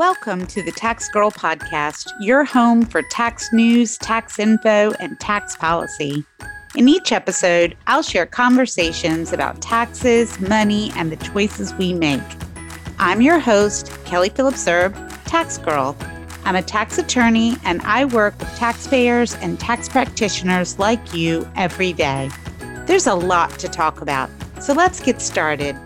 Welcome to the Tax Girl Podcast, your home for tax news, tax info, and tax policy. In each episode, I'll share conversations about taxes, money, and the choices we make. I'm your host, Kelly Phillips Erb, Tax Girl. I'm a tax attorney and I work with taxpayers and tax practitioners like you every day. There's a lot to talk about, so let's get started.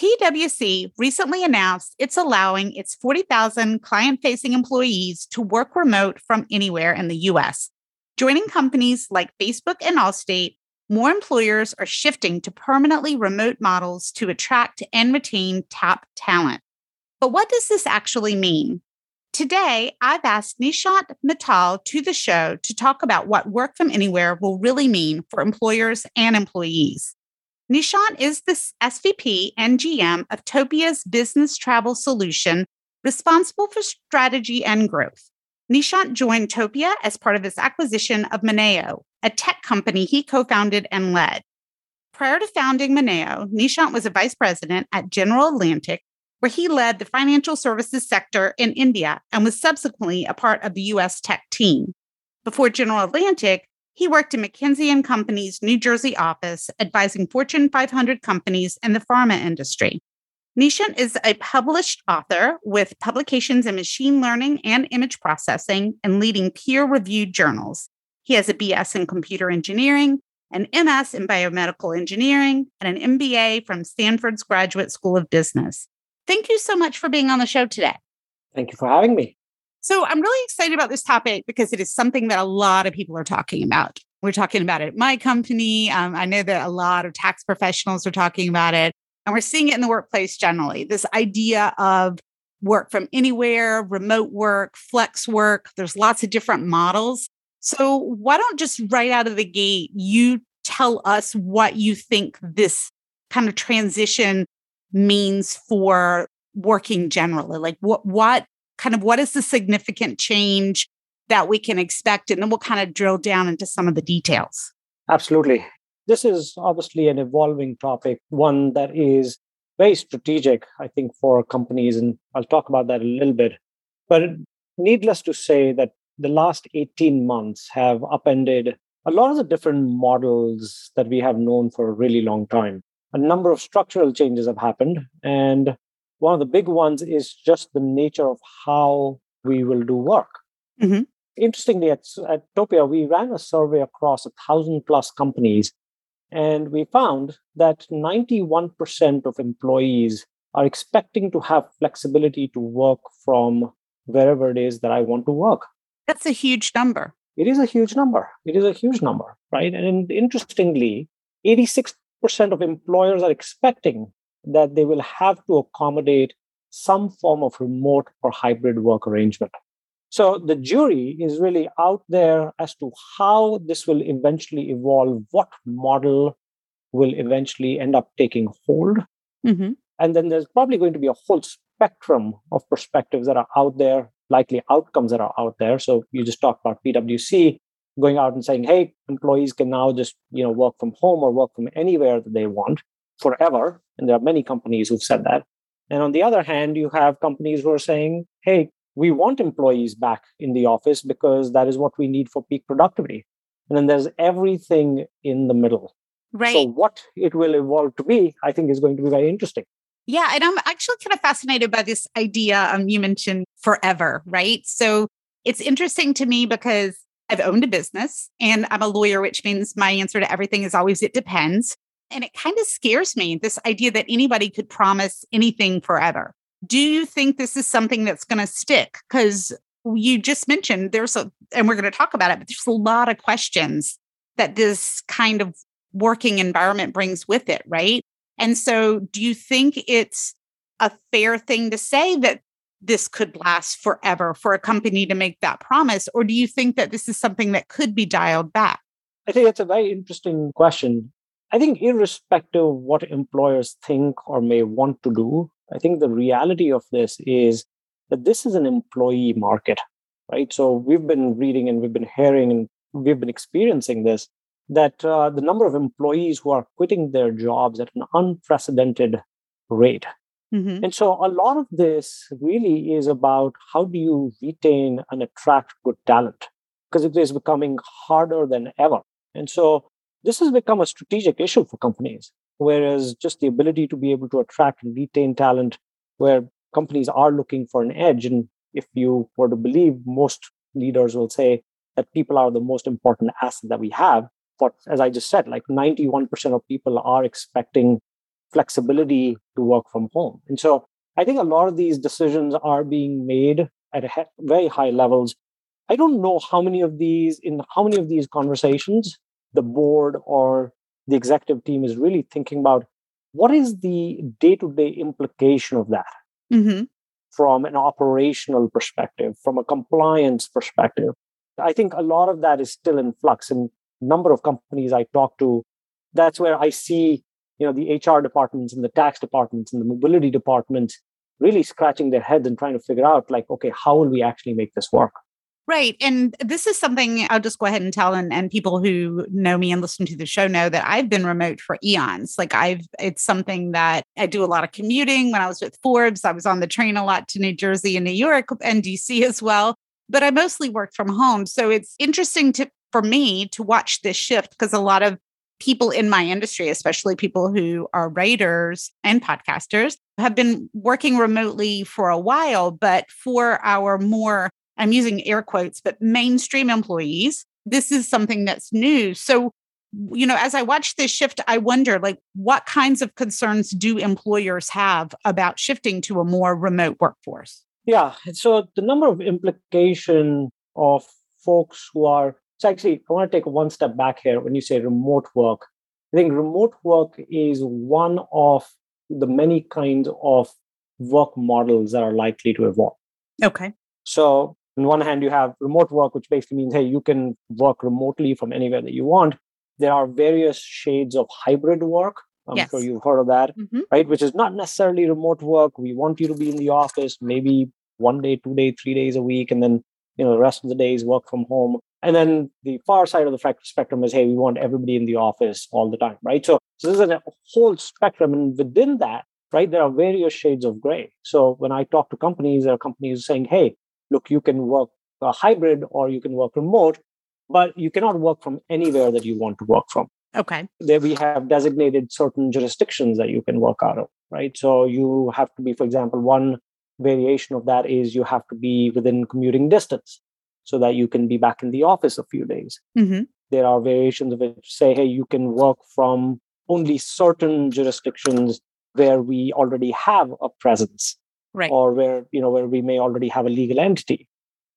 PwC recently announced it's allowing its 40,000 client facing employees to work remote from anywhere in the US. Joining companies like Facebook and Allstate, more employers are shifting to permanently remote models to attract and retain top talent. But what does this actually mean? Today, I've asked Nishant Mittal to the show to talk about what work from anywhere will really mean for employers and employees. Nishant is the SVP and GM of Topia's business travel solution, responsible for strategy and growth. Nishant joined Topia as part of his acquisition of Monaeo, a tech company he co founded and led. Prior to founding Monaeo, Nishant was a vice president at General Atlantic, where he led the financial services sector in India and was subsequently a part of the US tech team. Before General Atlantic, he worked in McKinsey and Company's New Jersey office, advising Fortune 500 companies in the pharma industry. Nishant is a published author with publications in machine learning and image processing and leading peer reviewed journals. He has a BS in computer engineering, an MS in biomedical engineering, and an MBA from Stanford's Graduate School of Business. Thank you so much for being on the show today. Thank you for having me. So I'm really excited about this topic because it is something that a lot of people are talking about. We're talking about it at my company. Um, I know that a lot of tax professionals are talking about it, and we're seeing it in the workplace generally. This idea of work from anywhere, remote work, flex work. There's lots of different models. So, why don't just right out of the gate, you tell us what you think this kind of transition means for working generally? Like, what, what kind of what is the significant change that we can expect? And then we'll kind of drill down into some of the details. Absolutely. This is obviously an evolving topic, one that is very strategic, I think, for companies. And I'll talk about that a little bit. But needless to say that the last 18 months have upended a lot of the different models that we have known for a really long time. A number of structural changes have happened. And one of the big ones is just the nature of how we will do work. Mm-hmm. Interestingly, at, at Topia, we ran a survey across a thousand plus companies, and we found that 91% of employees are expecting to have flexibility to work from wherever it is that I want to work. That's a huge number. It is a huge number. It is a huge number, right? And interestingly, 86% of employers are expecting that they will have to accommodate some form of remote or hybrid work arrangement. So the jury is really out there as to how this will eventually evolve, what model will eventually end up taking hold. Mm-hmm. And then there's probably going to be a whole spectrum of perspectives that are out there, likely outcomes that are out there. So you just talked about PwC going out and saying, hey, employees can now just you know work from home or work from anywhere that they want forever. And there are many companies who've said that. And on the other hand, you have companies who are saying, hey, we want employees back in the office because that is what we need for peak productivity. And then there's everything in the middle. Right. So, what it will evolve to be, I think, is going to be very interesting. Yeah. And I'm actually kind of fascinated by this idea um, you mentioned forever, right? So, it's interesting to me because I've owned a business and I'm a lawyer, which means my answer to everything is always it depends. And it kind of scares me this idea that anybody could promise anything forever. Do you think this is something that's going to stick? Because you just mentioned there's a, and we're going to talk about it, but there's a lot of questions that this kind of working environment brings with it, right? And so do you think it's a fair thing to say that this could last forever for a company to make that promise? Or do you think that this is something that could be dialed back? I think that's a very interesting question. I think, irrespective of what employers think or may want to do, I think the reality of this is that this is an employee market, right? So we've been reading and we've been hearing and we've been experiencing this that uh, the number of employees who are quitting their jobs at an unprecedented rate. Mm-hmm. And so a lot of this really is about how do you retain and attract good talent because it is becoming harder than ever. And so this has become a strategic issue for companies, whereas just the ability to be able to attract and retain talent where companies are looking for an edge. And if you were to believe most leaders will say that people are the most important asset that we have. But as I just said, like 91% of people are expecting flexibility to work from home. And so I think a lot of these decisions are being made at very high levels. I don't know how many of these, in how many of these conversations, the board or the executive team is really thinking about what is the day to day implication of that mm-hmm. from an operational perspective, from a compliance perspective. I think a lot of that is still in flux. And number of companies I talk to, that's where I see you know the hr departments and the tax departments and the mobility departments really scratching their heads and trying to figure out like okay how will we actually make this work Right. And this is something I'll just go ahead and tell. And, and people who know me and listen to the show know that I've been remote for eons. Like I've, it's something that I do a lot of commuting. When I was with Forbes, I was on the train a lot to New Jersey and New York and DC as well. But I mostly worked from home. So it's interesting to, for me to watch this shift because a lot of people in my industry, especially people who are writers and podcasters, have been working remotely for a while. But for our more, I'm using air quotes, but mainstream employees, this is something that's new. So, you know, as I watch this shift, I wonder like what kinds of concerns do employers have about shifting to a more remote workforce? Yeah. So the number of implication of folks who are so actually, I want to take one step back here when you say remote work. I think remote work is one of the many kinds of work models that are likely to evolve. Okay. So, on one hand, you have remote work, which basically means, hey, you can work remotely from anywhere that you want. There are various shades of hybrid work. I'm yes. sure you've heard of that, mm-hmm. right? Which is not necessarily remote work. We want you to be in the office maybe one day, two days, three days a week, and then you know the rest of the days work from home. And then the far side of the spectrum is, hey, we want everybody in the office all the time, right? So, so this is a whole spectrum. And within that, right, there are various shades of gray. So when I talk to companies, there are companies saying, hey, look, you can work a hybrid or you can work remote, but you cannot work from anywhere that you want to work from. Okay. There we have designated certain jurisdictions that you can work out of, right? So you have to be, for example, one variation of that is you have to be within commuting distance so that you can be back in the office a few days. Mm-hmm. There are variations of it say, hey, you can work from only certain jurisdictions where we already have a presence, right? Or where you know where we may already have a legal entity.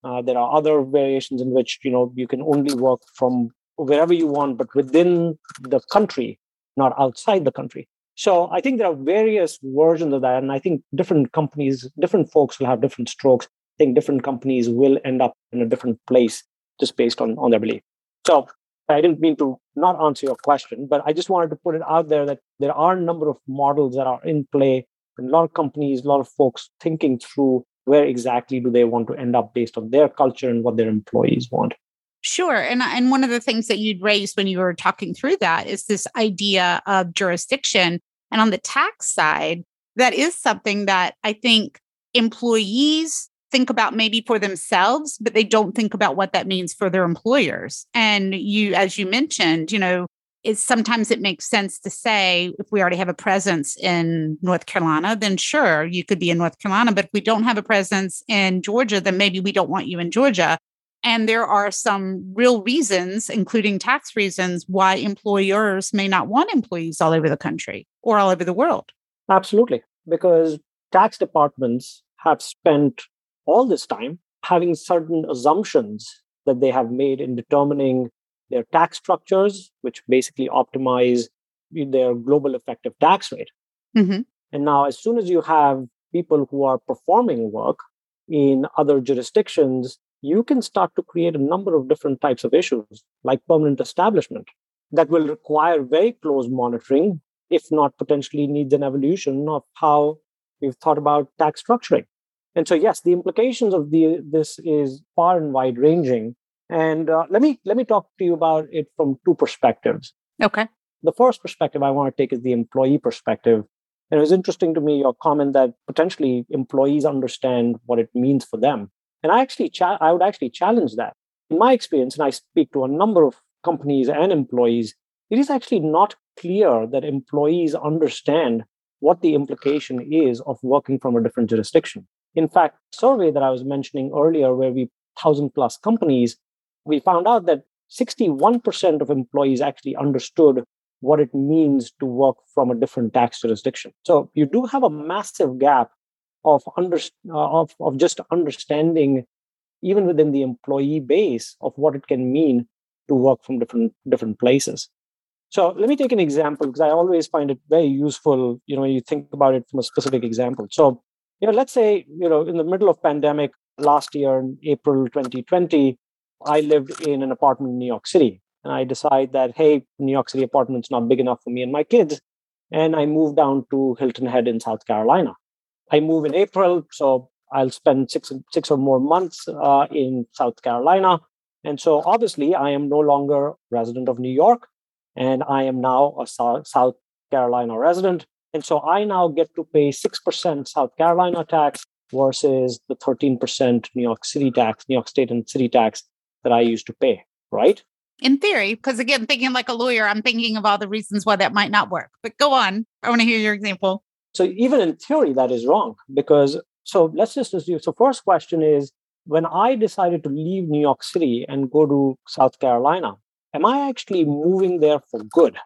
Uh, there are other variations in which you know you can only work from wherever you want, but within the country, not outside the country. So I think there are various versions of that, and I think different companies, different folks will have different strokes I think different companies will end up in a different place just based on, on their belief. So I didn't mean to not answer your question, but I just wanted to put it out there that there are a number of models that are in play and a lot of companies, a lot of folks thinking through where exactly do they want to end up based on their culture and what their employees want. Sure. And, uh, and one of the things that you'd raised when you were talking through that is this idea of jurisdiction. And on the tax side, that is something that I think employees think about maybe for themselves, but they don't think about what that means for their employers. And you, as you mentioned, you know, is sometimes it makes sense to say if we already have a presence in North Carolina, then sure, you could be in North Carolina. But if we don't have a presence in Georgia, then maybe we don't want you in Georgia. And there are some real reasons, including tax reasons, why employers may not want employees all over the country or all over the world. Absolutely. Because tax departments have spent all this time having certain assumptions that they have made in determining their tax structures, which basically optimize their global effective tax rate. Mm-hmm. And now, as soon as you have people who are performing work in other jurisdictions, you can start to create a number of different types of issues, like permanent establishment, that will require very close monitoring, if not potentially needs an evolution of how we've thought about tax structuring. And so, yes, the implications of the this is far and wide ranging. And uh, let me let me talk to you about it from two perspectives. Okay. The first perspective I want to take is the employee perspective, And it was interesting to me your comment that potentially employees understand what it means for them. And I actually, cha- I would actually challenge that. In my experience, and I speak to a number of companies and employees, it is actually not clear that employees understand what the implication is of working from a different jurisdiction. In fact, survey that I was mentioning earlier, where we thousand plus companies, we found out that 61% of employees actually understood what it means to work from a different tax jurisdiction. So you do have a massive gap of under, uh, of, of just understanding even within the employee base of what it can mean to work from different different places so let me take an example because i always find it very useful you know you think about it from a specific example so you know let's say you know in the middle of pandemic last year in april 2020 i lived in an apartment in new york city and i decide that hey new york city apartment's not big enough for me and my kids and i moved down to hilton head in south carolina i move in april so i'll spend six six or more months uh, in south carolina and so obviously i am no longer resident of new york and I am now a South Carolina resident. And so I now get to pay 6% South Carolina tax versus the 13% New York City tax, New York State and city tax that I used to pay, right? In theory, because again, thinking like a lawyer, I'm thinking of all the reasons why that might not work. But go on. I want to hear your example. So even in theory, that is wrong because so let's just assume. So first question is when I decided to leave New York City and go to South Carolina, am I actually moving there for good?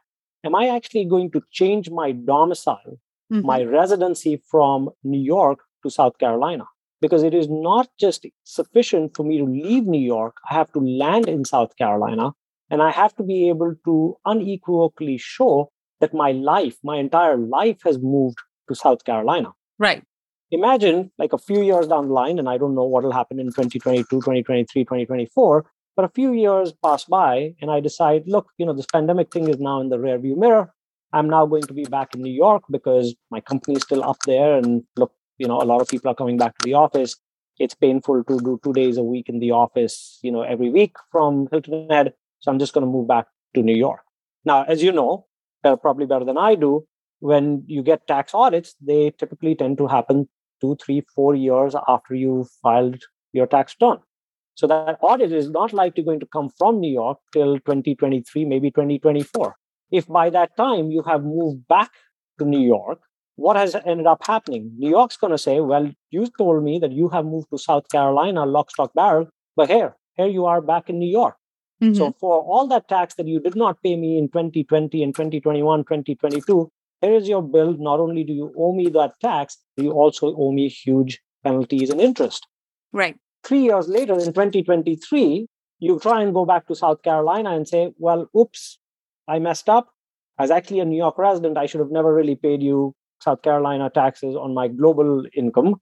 Am I actually going to change my domicile, mm-hmm. my residency from New York to South Carolina? Because it is not just sufficient for me to leave New York, I have to land in South Carolina and I have to be able to unequivocally show that my life, my entire life has moved to South Carolina. Right. Imagine like a few years down the line, and I don't know what will happen in 2022, 2023, 2024, but a few years pass by, and I decide, look, you know, this pandemic thing is now in the rearview mirror. I'm now going to be back in New York because my company is still up there. And look, you know, a lot of people are coming back to the office. It's painful to do two days a week in the office, you know, every week from Hilton Head. So I'm just going to move back to New York. Now, as you know, probably better than I do, when you get tax audits, they typically tend to happen two, three, four years after you filed your tax return. So that audit is not likely going to come from New York till 2023, maybe 2024. If by that time you have moved back to New York, what has ended up happening? New York's going to say, well, you told me that you have moved to South Carolina, lock, stock, barrel, but here, here you are back in New York. Mm-hmm. So for all that tax that you did not pay me in 2020 and 2021, 2022, here is your bill. Not only do you owe me that tax, you also owe me huge penalties and interest. Right three years later in 2023, you try and go back to South Carolina and say, well, oops, I messed up. As actually a New York resident. I should have never really paid you South Carolina taxes on my global income,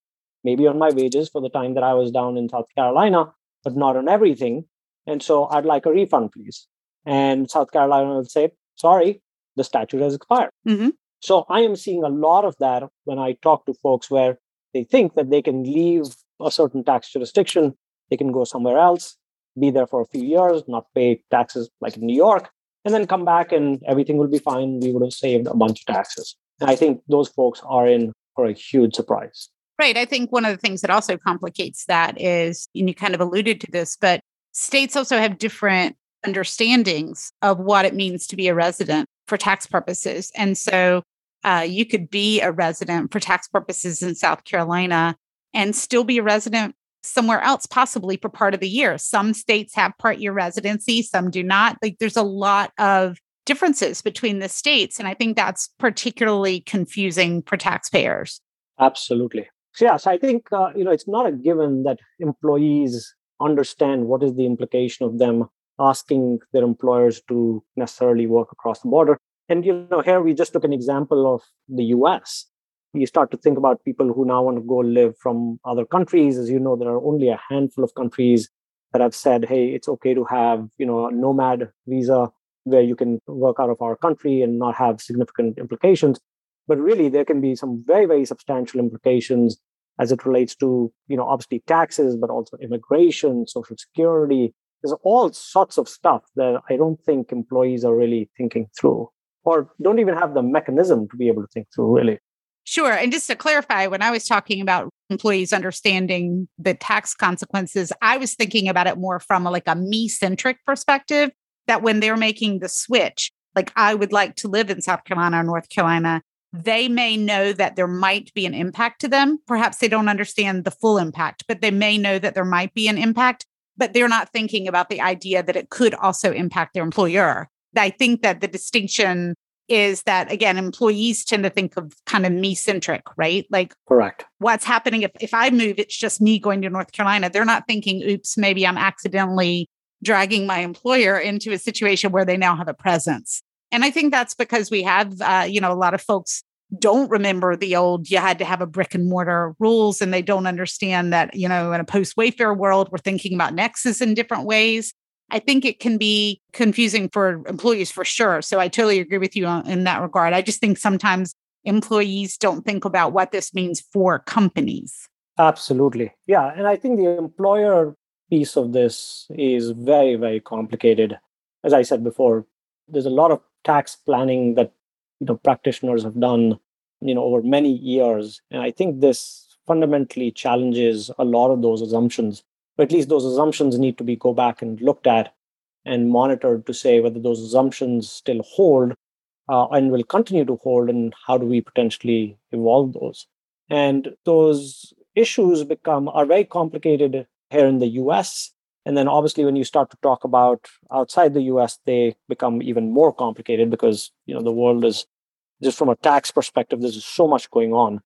maybe on my wages for the time that I was down in South Carolina, but not on everything. And so I'd like a refund, please. And South Carolina will say, sorry, the statute has expired. Mm-hmm. So I am seeing a lot of that when I talk to folks where they think that they can leave a certain tax jurisdiction, they can go somewhere else, be there for a few years, not pay taxes like in New York, and then come back and everything will be fine. We would have saved a bunch of taxes. I think those folks are in for a huge surprise. Right. I think one of the things that also complicates that is, and you kind of alluded to this, but states also have different understandings of what it means to be a resident for tax purposes. And so uh, you could be a resident for tax purposes in South Carolina and still be a resident somewhere else, possibly for part of the year. Some states have part year residency, some do not. Like there's a lot of differences between the states. And I think that's particularly confusing for taxpayers. Absolutely. So, yeah, so I think, uh, you know, it's not a given that employees understand what is the implication of them asking their employers to necessarily work across the border. And, you know, here we just took an example of the US you start to think about people who now want to go live from other countries. As you know, there are only a handful of countries that have said, hey, it's okay to have, you know, a nomad visa where you can work out of our country and not have significant implications. But really, there can be some very, very substantial implications as it relates to, you know, obviously taxes, but also immigration, social security. There's all sorts of stuff that I don't think employees are really thinking through or don't even have the mechanism to be able to think through, really. Sure. And just to clarify, when I was talking about employees understanding the tax consequences, I was thinking about it more from like a me centric perspective that when they're making the switch, like I would like to live in South Carolina or North Carolina, they may know that there might be an impact to them. Perhaps they don't understand the full impact, but they may know that there might be an impact, but they're not thinking about the idea that it could also impact their employer. I think that the distinction is that again employees tend to think of kind of me centric right like correct what's happening if, if i move it's just me going to north carolina they're not thinking oops maybe i'm accidentally dragging my employer into a situation where they now have a presence and i think that's because we have uh, you know a lot of folks don't remember the old you had to have a brick and mortar rules and they don't understand that you know in a post wayfair world we're thinking about nexus in different ways I think it can be confusing for employees for sure. So I totally agree with you in that regard. I just think sometimes employees don't think about what this means for companies. Absolutely. Yeah. And I think the employer piece of this is very, very complicated. As I said before, there's a lot of tax planning that you know practitioners have done you know over many years and i think this fundamentally challenges a lot of those assumptions but at least those assumptions need to be go back and looked at and monitored to say whether those assumptions still hold uh, and will continue to hold and how do we potentially evolve those and those issues become are very complicated here in the us and then obviously when you start to talk about outside the us they become even more complicated because you know the world is just from a tax perspective there's so much going on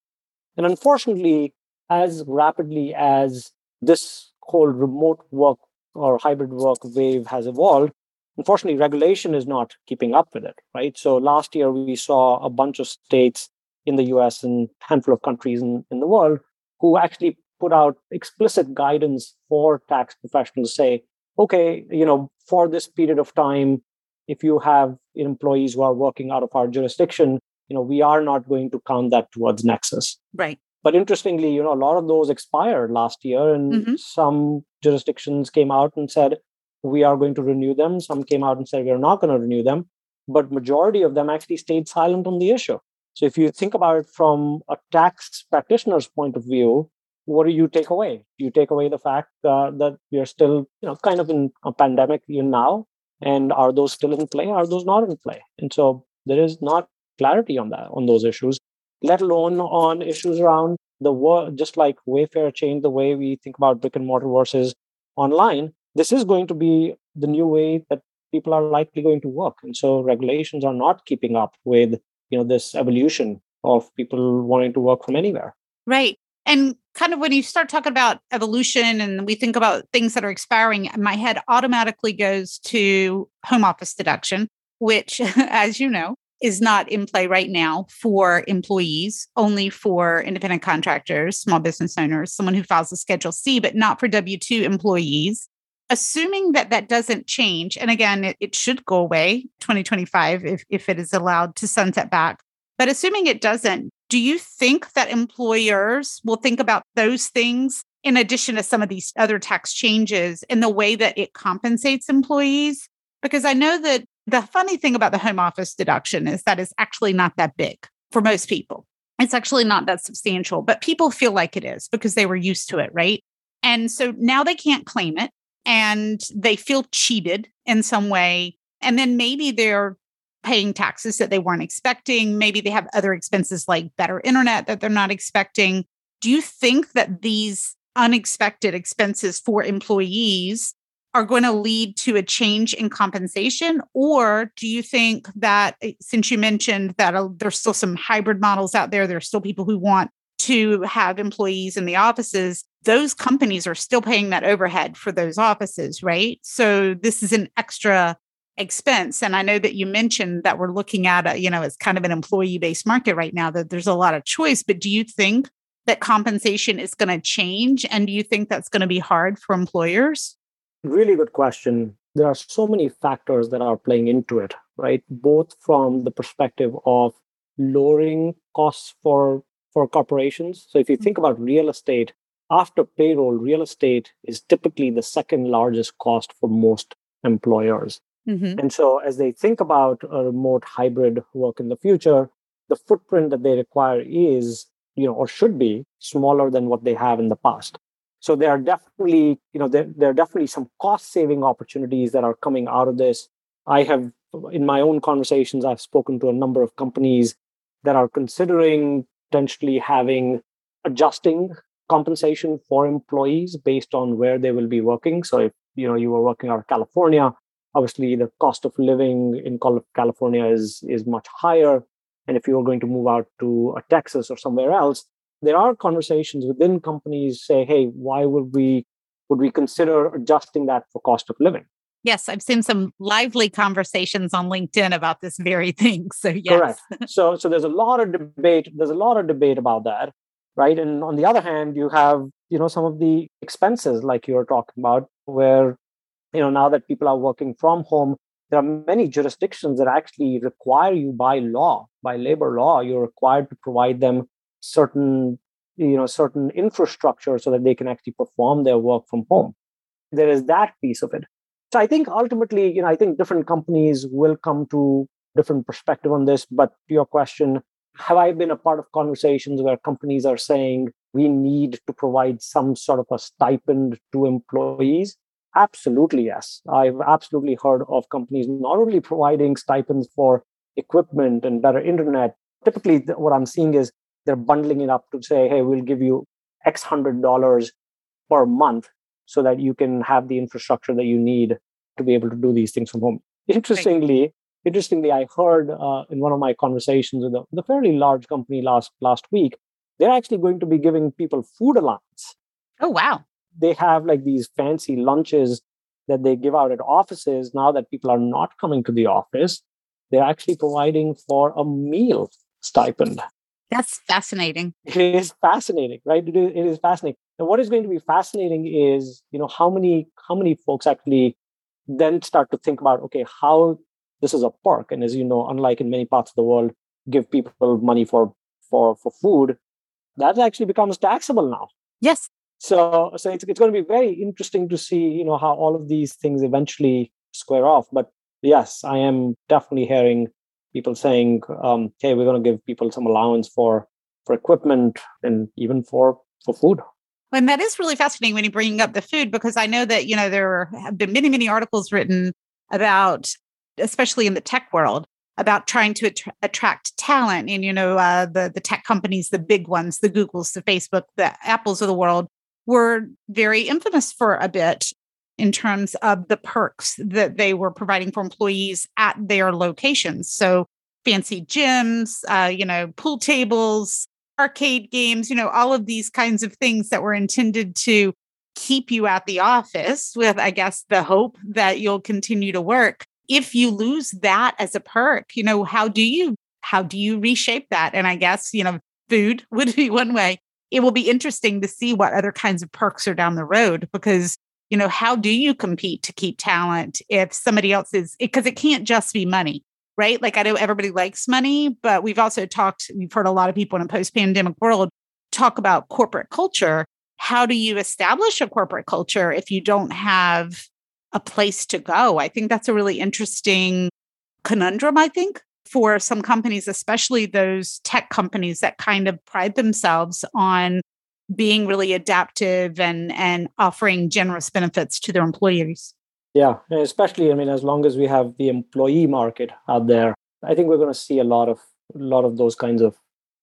and unfortunately as rapidly as this whole remote work or hybrid work wave has evolved, unfortunately, regulation is not keeping up with it, right? So last year, we saw a bunch of states in the US and handful of countries in, in the world who actually put out explicit guidance for tax professionals say, okay, you know, for this period of time, if you have employees who are working out of our jurisdiction, you know, we are not going to count that towards Nexus. Right. But interestingly, you know, a lot of those expired last year, and mm-hmm. some jurisdictions came out and said we are going to renew them. Some came out and said we are not going to renew them. But majority of them actually stayed silent on the issue. So if you think about it from a tax practitioner's point of view, what do you take away? You take away the fact uh, that we are still, you know, kind of in a pandemic even now, and are those still in play? Are those not in play? And so there is not clarity on that on those issues let alone on issues around the work, just like Wayfair changed the way we think about brick and mortar versus online. This is going to be the new way that people are likely going to work. And so regulations are not keeping up with, you know, this evolution of people wanting to work from anywhere. Right. And kind of when you start talking about evolution and we think about things that are expiring, my head automatically goes to home office deduction, which, as you know, is not in play right now for employees, only for independent contractors, small business owners, someone who files a Schedule C, but not for W 2 employees. Assuming that that doesn't change, and again, it, it should go away 2025 if, if it is allowed to sunset back. But assuming it doesn't, do you think that employers will think about those things in addition to some of these other tax changes in the way that it compensates employees? Because I know that the funny thing about the home office deduction is that it's actually not that big for most people. It's actually not that substantial, but people feel like it is because they were used to it, right? And so now they can't claim it and they feel cheated in some way. And then maybe they're paying taxes that they weren't expecting. Maybe they have other expenses like better internet that they're not expecting. Do you think that these unexpected expenses for employees are going to lead to a change in compensation? Or do you think that, eh, since you mentioned that uh, there's still some hybrid models out there, there's still people who want to have employees in the offices, those companies are still paying that overhead for those offices, right? So this is an extra expense. And I know that you mentioned that we're looking at a, you know, it's kind of an employee based market right now, that there's a lot of choice. But do you think that compensation is going to change? And do you think that's going to be hard for employers? Really good question. There are so many factors that are playing into it, right? Both from the perspective of lowering costs for for corporations. So if you think about real estate, after payroll, real estate is typically the second largest cost for most employers. Mm-hmm. And so as they think about a remote hybrid work in the future, the footprint that they require is, you know, or should be smaller than what they have in the past. So there are definitely, you know, there, there are definitely some cost saving opportunities that are coming out of this. I have, in my own conversations, I've spoken to a number of companies that are considering potentially having adjusting compensation for employees based on where they will be working. So if you know you were working out of California, obviously the cost of living in California is is much higher. And if you are going to move out to a Texas or somewhere else, there are conversations within companies say, hey, why would we would we consider adjusting that for cost of living? Yes, I've seen some lively conversations on LinkedIn about this very thing. So yes. Correct. So so there's a lot of debate. There's a lot of debate about that, right? And on the other hand, you have you know some of the expenses like you're talking about, where you know now that people are working from home, there are many jurisdictions that actually require you by law, by labor law, you're required to provide them certain you know certain infrastructure so that they can actually perform their work from home. There is that piece of it so I think ultimately, you know, I think different companies will come to different perspective on this. But to your question, have I been a part of conversations where companies are saying we need to provide some sort of a stipend to employees? Absolutely, yes. I've absolutely heard of companies not only providing stipends for equipment and better internet. Typically, what I'm seeing is they're bundling it up to say, hey, we'll give you X hundred dollars per month so that you can have the infrastructure that you need to be able to do these things from home. Interestingly, interestingly, I heard uh, in one of my conversations with a, with a fairly large company last last week, they're actually going to be giving people food allowance. Oh wow! They have like these fancy lunches that they give out at offices now that people are not coming to the office. They're actually providing for a meal stipend. That's fascinating. It is fascinating, right? It is, it is fascinating. And what is going to be fascinating is, you know, how many how many folks actually then start to think about, okay, how this is a perk. And as you know, unlike in many parts of the world, give people money for for for food, that actually becomes taxable now. Yes. So so it's it's going to be very interesting to see, you know, how all of these things eventually square off. But yes, I am definitely hearing people saying, um, "Hey, we're going to give people some allowance for for equipment and even for for food." And that is really fascinating when you bring up the food because I know that you know there have been many many articles written about, especially in the tech world, about trying to att- attract talent and you know uh, the the tech companies, the big ones, the Googles, the Facebook, the Apples of the world were very infamous for a bit in terms of the perks that they were providing for employees at their locations. So fancy gyms, uh, you know, pool tables, arcade games, you know, all of these kinds of things that were intended to keep you at the office with, I guess, the hope that you'll continue to work. If you lose that as a perk, you know, how do you how do you reshape that? And I guess, you know, food would be one way. It will be interesting to see what other kinds of perks are down the road because you know how do you compete to keep talent if somebody else is because it can't just be money right? Like i know everybody likes money but we've also talked we've heard a lot of people in a post-pandemic world talk about corporate culture. How do you establish a corporate culture if you don't have a place to go? I think that's a really interesting conundrum i think for some companies especially those tech companies that kind of pride themselves on being really adaptive and and offering generous benefits to their employees. Yeah especially i mean as long as we have the employee market out there i think we're going to see a lot of a lot of those kinds of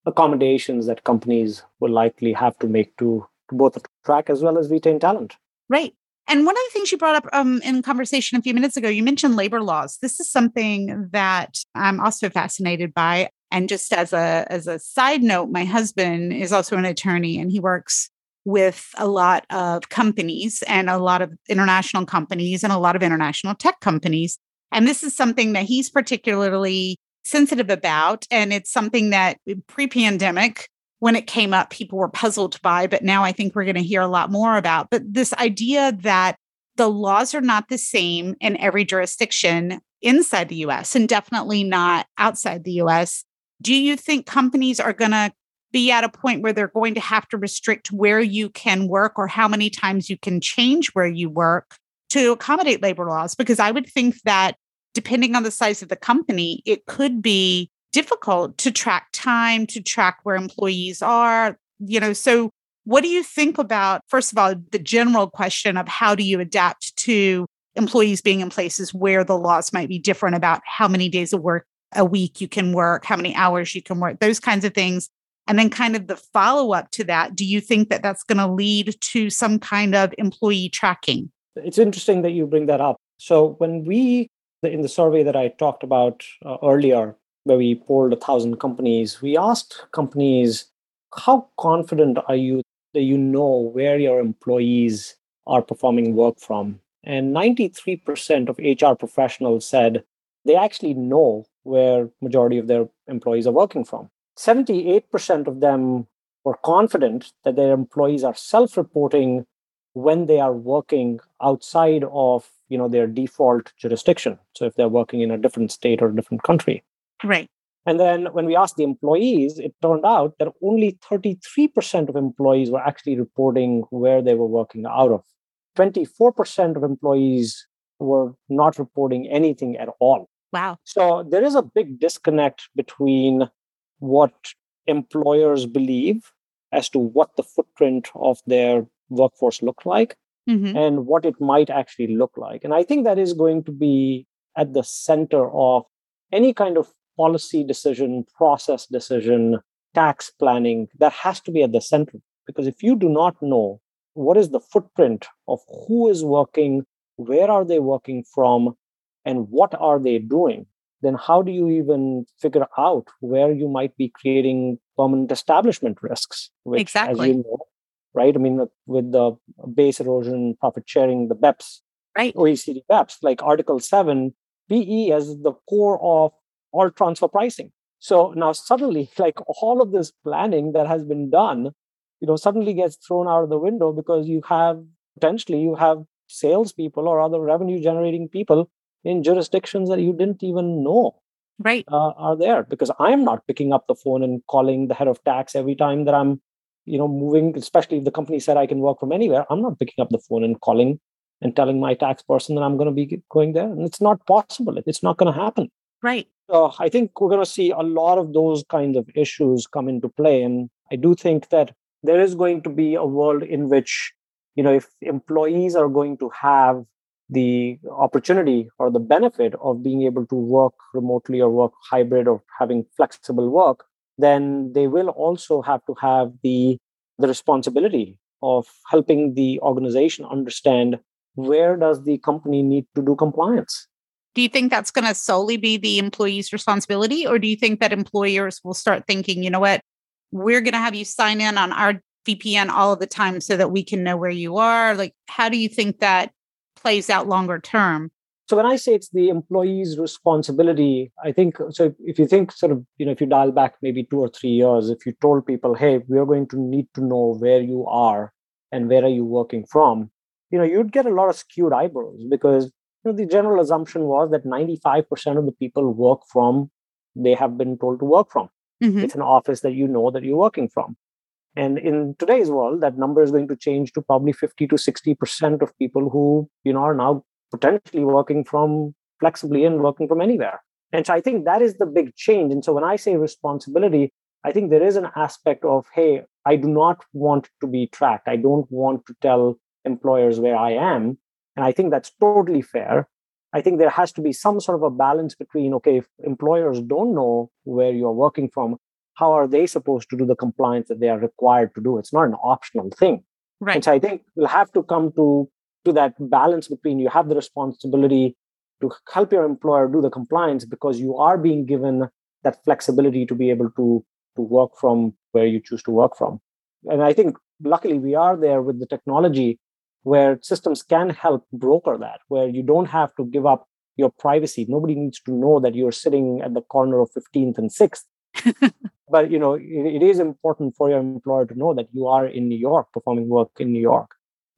accommodations that companies will likely have to make to, to both attract as well as retain talent. Right and one of the things you brought up um, in conversation a few minutes ago, you mentioned labor laws. This is something that I'm also fascinated by. And just as a as a side note, my husband is also an attorney and he works with a lot of companies and a lot of international companies and a lot of international tech companies. And this is something that he's particularly sensitive about. And it's something that pre pandemic, when it came up, people were puzzled by, but now I think we're going to hear a lot more about. But this idea that the laws are not the same in every jurisdiction inside the US and definitely not outside the US. Do you think companies are going to be at a point where they're going to have to restrict where you can work or how many times you can change where you work to accommodate labor laws? Because I would think that depending on the size of the company, it could be difficult to track time, to track where employees are, you know, so what do you think about first of all the general question of how do you adapt to employees being in places where the laws might be different about how many days of work a week you can work, how many hours you can work, those kinds of things. And then, kind of the follow up to that, do you think that that's going to lead to some kind of employee tracking? It's interesting that you bring that up. So, when we, in the survey that I talked about uh, earlier, where we polled a thousand companies, we asked companies, how confident are you that you know where your employees are performing work from? And 93% of HR professionals said they actually know where majority of their employees are working from. 78% of them were confident that their employees are self-reporting when they are working outside of you know their default jurisdiction so if they're working in a different state or a different country right and then when we asked the employees it turned out that only 33% of employees were actually reporting where they were working out of 24% of employees were not reporting anything at all. Wow. So there is a big disconnect between what employers believe as to what the footprint of their workforce look like mm-hmm. and what it might actually look like. And I think that is going to be at the center of any kind of policy decision, process decision, tax planning that has to be at the center. Because if you do not know what is the footprint of who is working, where are they working from, and what are they doing, then how do you even figure out where you might be creating permanent establishment risks? Which, exactly. As you know, right? I mean, with the base erosion, profit sharing, the BEPS, right? OECD BEPS, like Article 7, PE as the core of all transfer pricing. So now suddenly, like all of this planning that has been done you know suddenly gets thrown out of the window because you have potentially you have salespeople or other revenue generating people in jurisdictions that you didn't even know right. uh, are there. Because i'm not picking up the phone and calling the head of tax every time that i'm you know moving especially if the company said i can work from anywhere. I'm not picking up the phone and calling and telling my tax person that i'm going to be going there. And it's not possible. It's not going to happen right. So i think we're going to see a lot of those kinds of issues come into play and i do think that there is going to be a world in which you know if employees are going to have the opportunity or the benefit of being able to work remotely or work hybrid or having flexible work then they will also have to have the the responsibility of helping the organization understand where does the company need to do compliance do you think that's going to solely be the employee's responsibility or do you think that employers will start thinking you know what we're going to have you sign in on our VPN all of the time so that we can know where you are? Like, how do you think that plays out longer term? So when I say it's the employee's responsibility, I think so. If you think sort of, you know, if you dial back maybe two or three years, if you told people, "Hey, we are going to need to know where you are and where are you working from," you know, you'd get a lot of skewed eyebrows because you know the general assumption was that 95% of the people work from they have been told to work from. Mm-hmm. It's an office that you know that you're working from. And in today's world, that number is going to change to probably 50 to 60% of people who, you know, are now potentially working from flexibly and working from anywhere. And so I think that is the big change. And so when I say responsibility, I think there is an aspect of, hey, I do not want to be tracked. I don't want to tell employers where I am. And I think that's totally fair. I think there has to be some sort of a balance between okay, if employers don't know where you're working from, how are they supposed to do the compliance that they are required to do? It's not an optional thing. Right. And so I think we'll have to come to to that balance between you have the responsibility to help your employer do the compliance because you are being given that flexibility to be able to to work from where you choose to work from. And I think luckily we are there with the technology where systems can help broker that, where you don't have to give up your privacy. Nobody needs to know that you're sitting at the corner of 15th and 6th. but you know, it, it is important for your employer to know that you are in New York performing work in New York.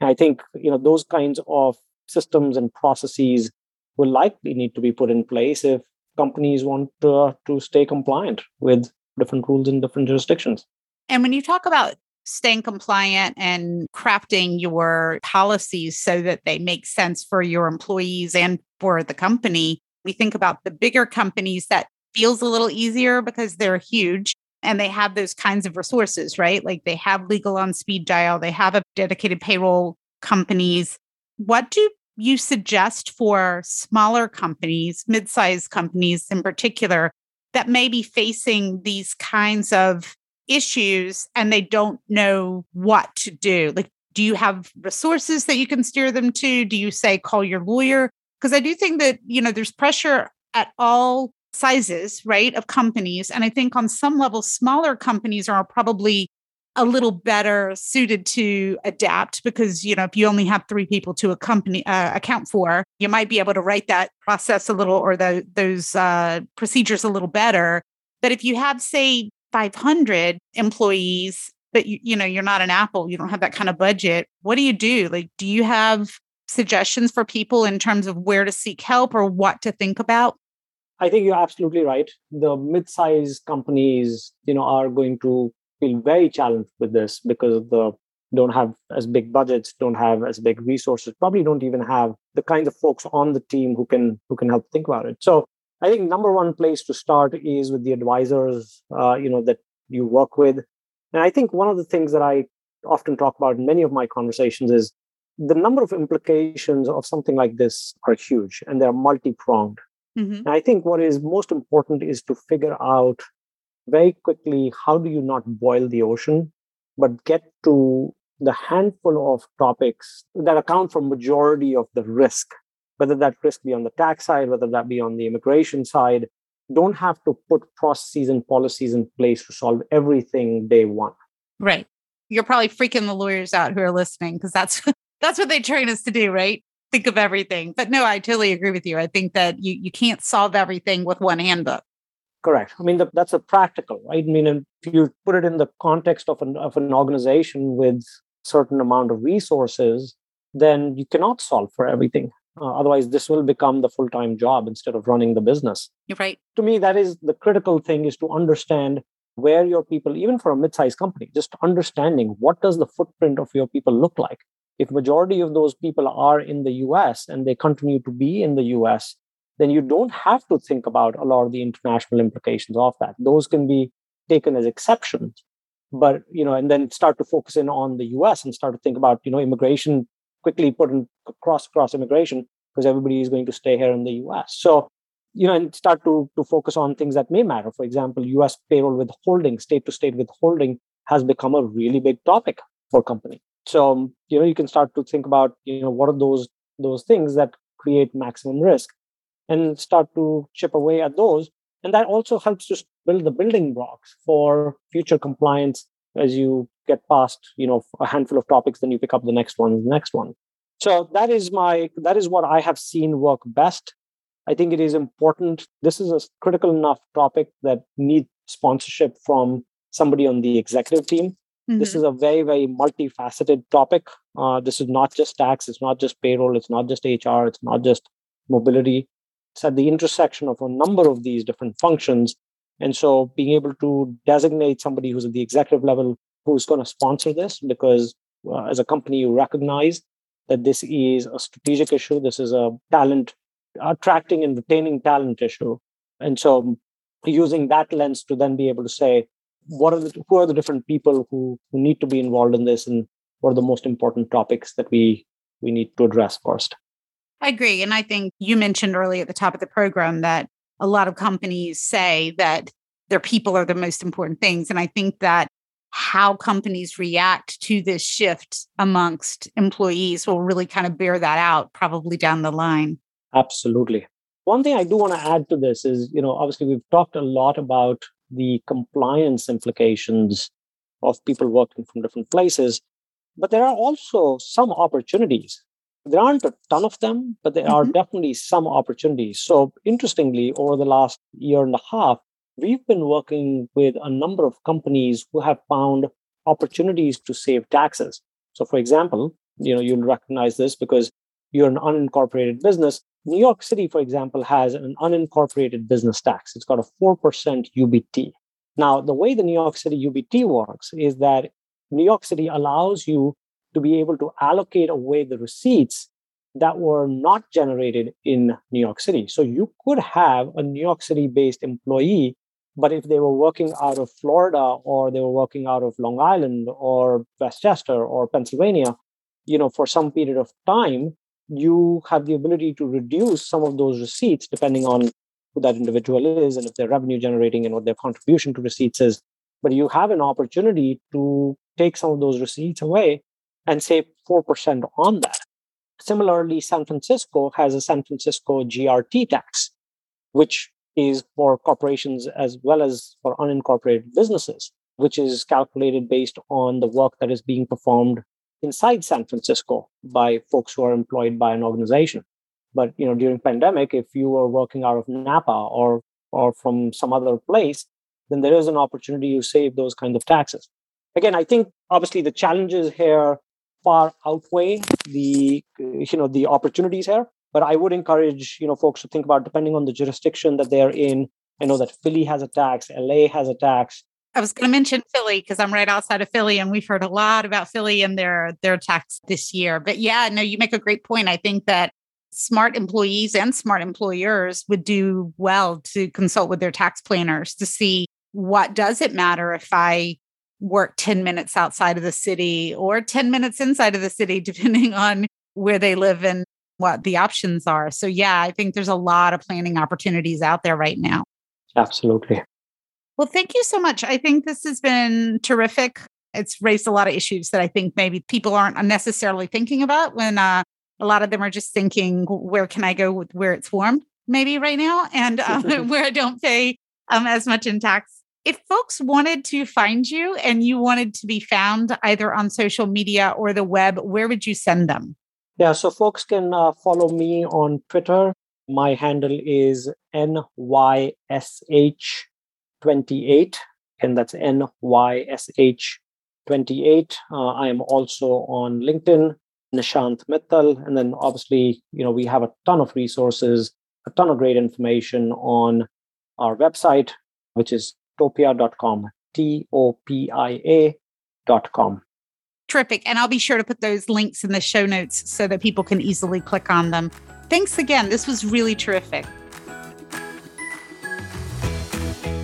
And I think you know those kinds of systems and processes will likely need to be put in place if companies want to, to stay compliant with different rules in different jurisdictions. And when you talk about staying compliant and crafting your policies so that they make sense for your employees and for the company. We think about the bigger companies that feels a little easier because they're huge and they have those kinds of resources, right? Like they have legal on speed dial, they have a dedicated payroll companies. What do you suggest for smaller companies, mid-sized companies in particular, that may be facing these kinds of issues and they don't know what to do? Like, do you have resources that you can steer them to? Do you say call your lawyer? Because I do think that, you know, there's pressure at all sizes, right, of companies. And I think on some level, smaller companies are probably a little better suited to adapt because you know if you only have three people to a company uh, account for you might be able to write that process a little or the, those uh, procedures a little better but if you have say 500 employees but you, you know you're not an apple you don't have that kind of budget what do you do like do you have suggestions for people in terms of where to seek help or what to think about I think you're absolutely right. The mid-sized companies, you know, are going to feel very challenged with this because the don't have as big budgets, don't have as big resources, probably don't even have the kinds of folks on the team who can who can help think about it. So I think number one place to start is with the advisors, uh, you know, that you work with. And I think one of the things that I often talk about in many of my conversations is the number of implications of something like this are huge and they're multi-pronged. Mm-hmm. And I think what is most important is to figure out very quickly how do you not boil the ocean, but get to the handful of topics that account for majority of the risk, whether that risk be on the tax side, whether that be on the immigration side, don't have to put processes and policies in place to solve everything day one. Right. You're probably freaking the lawyers out who are listening because that's that's what they train us to do, right? Think of everything. But no, I totally agree with you. I think that you you can't solve everything with one handbook. Correct. I mean, the, that's a practical, right? I mean, if you put it in the context of an, of an organization with certain amount of resources, then you cannot solve for everything. Uh, otherwise, this will become the full time job instead of running the business. You're right. To me, that is the critical thing is to understand where your people, even for a mid-sized company, just understanding what does the footprint of your people look like. If majority of those people are in the US and they continue to be in the US, then you don't have to think about a lot of the international implications of that. Those can be taken as exceptions. But, you know, and then start to focus in on the US and start to think about, you know, immigration, quickly put in cross cross immigration, because everybody is going to stay here in the US. So, you know, and start to, to focus on things that may matter. For example, US payroll withholding, state to state withholding has become a really big topic for company. So, um, you know, you can start to think about, you know, what are those those things that create maximum risk and start to chip away at those. And that also helps to build the building blocks for future compliance as you get past, you know, a handful of topics, then you pick up the next one, the next one. So that is my that is what I have seen work best. I think it is important. This is a critical enough topic that needs sponsorship from somebody on the executive team. Mm-hmm. This is a very, very multifaceted topic. Uh, this is not just tax, it's not just payroll, it's not just HR, it's not just mobility it's at the intersection of a number of these different functions. And so being able to designate somebody who's at the executive level who's going to sponsor this, because uh, as a company, you recognize that this is a strategic issue. This is a talent, attracting and retaining talent issue. And so using that lens to then be able to say, what are the, who are the different people who, who need to be involved in this and what are the most important topics that we, we need to address first? I agree. And I think you mentioned early at the top of the program that a lot of companies say that their people are the most important things. And I think that how companies react to this shift amongst employees will really kind of bear that out probably down the line. Absolutely. One thing I do want to add to this is, you know, obviously we've talked a lot about the compliance implications of people working from different places, but there are also some opportunities there aren't a ton of them, but there mm-hmm. are definitely some opportunities. So, interestingly, over the last year and a half, we've been working with a number of companies who have found opportunities to save taxes. So, for example, you know you'll recognize this because you're an unincorporated business. New York City, for example, has an unincorporated business tax. It's got a 4% UBT. Now, the way the New York City UBT works is that New York City allows you to be able to allocate away the receipts that were not generated in New York City. So you could have a New York City based employee, but if they were working out of Florida or they were working out of Long Island or Westchester or Pennsylvania, you know, for some period of time, you have the ability to reduce some of those receipts depending on who that individual is and if they're revenue generating and what their contribution to receipts is. But you have an opportunity to take some of those receipts away and save 4% on that. Similarly, San Francisco has a San Francisco GRT tax, which is for corporations as well as for unincorporated businesses, which is calculated based on the work that is being performed inside San Francisco by folks who are employed by an organization. But you know, during pandemic, if you are working out of Napa or or from some other place, then there is an opportunity to save those kinds of taxes. Again, I think obviously the challenges here far outweigh the you know the opportunities here. But I would encourage you know folks to think about depending on the jurisdiction that they're in. I know that Philly has a tax, LA has a tax. I was going to mention Philly because I'm right outside of Philly, and we've heard a lot about Philly and their their tax this year. But yeah, no, you make a great point. I think that smart employees and smart employers would do well to consult with their tax planners to see what does it matter if I work 10 minutes outside of the city or 10 minutes inside of the city, depending on where they live and what the options are. So, yeah, I think there's a lot of planning opportunities out there right now. Absolutely. Well, thank you so much. I think this has been terrific. It's raised a lot of issues that I think maybe people aren't necessarily thinking about when uh, a lot of them are just thinking, where can I go with where it's warm, maybe right now, and um, where I don't pay um, as much in tax if folks wanted to find you and you wanted to be found either on social media or the web, where would you send them? Yeah, so folks can uh, follow me on Twitter. My handle is NYSH28, and that's NYSH28. Uh, I am also on LinkedIn, Nishant Mittal. And then obviously, you know, we have a ton of resources, a ton of great information on our website, which is topia.com, T O P I A.com. Terrific. And I'll be sure to put those links in the show notes so that people can easily click on them. Thanks again. This was really terrific.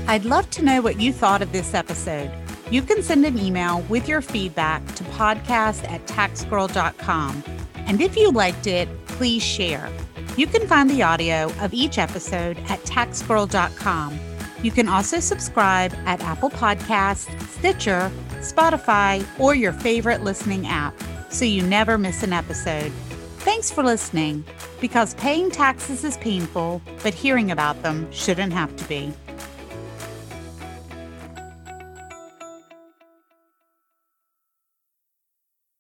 I'd love to know what you thought of this episode. You can send an email with your feedback to podcast at taxgirl.com. And if you liked it, please share. You can find the audio of each episode at taxgirl.com you can also subscribe at Apple Podcasts, Stitcher, Spotify, or your favorite listening app so you never miss an episode. Thanks for listening, because paying taxes is painful, but hearing about them shouldn't have to be.